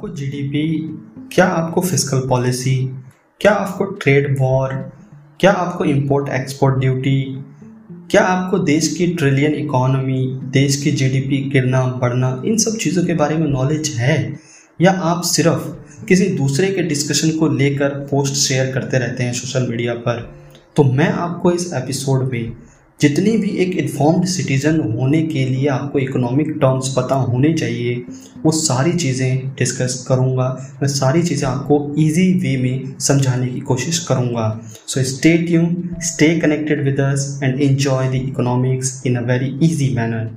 आपको जीडीपी क्या आपको फ़िज़िकल पॉलिसी क्या आपको ट्रेड वॉर क्या आपको इंपोर्ट एक्सपोर्ट ड्यूटी क्या आपको देश की ट्रिलियन इकोनॉमी देश की जीडीपी गिरना, बढ़ना, इन सब चीज़ों के बारे में नॉलेज है? या आप सिर्फ़ किसी दूसरे के डिस्कशन को लेकर पोस्ट शेयर करते रहते हैं सोशल मीडिया पर? तो मैं आपको इस एपिसोड में जितनी भी एक इन्फॉर्म्ड सिटीज़न होने के लिए आपको इकोनॉमिक टर्म्स पता होने चाहिए, वो सारी चीज़ें डिस्कस करूँगा। मैं सारी चीज़ें आपको इजी वे में समझाने की कोशिश करूँगा। So stay tuned stay connected with us and enjoy the economics in a very easy manner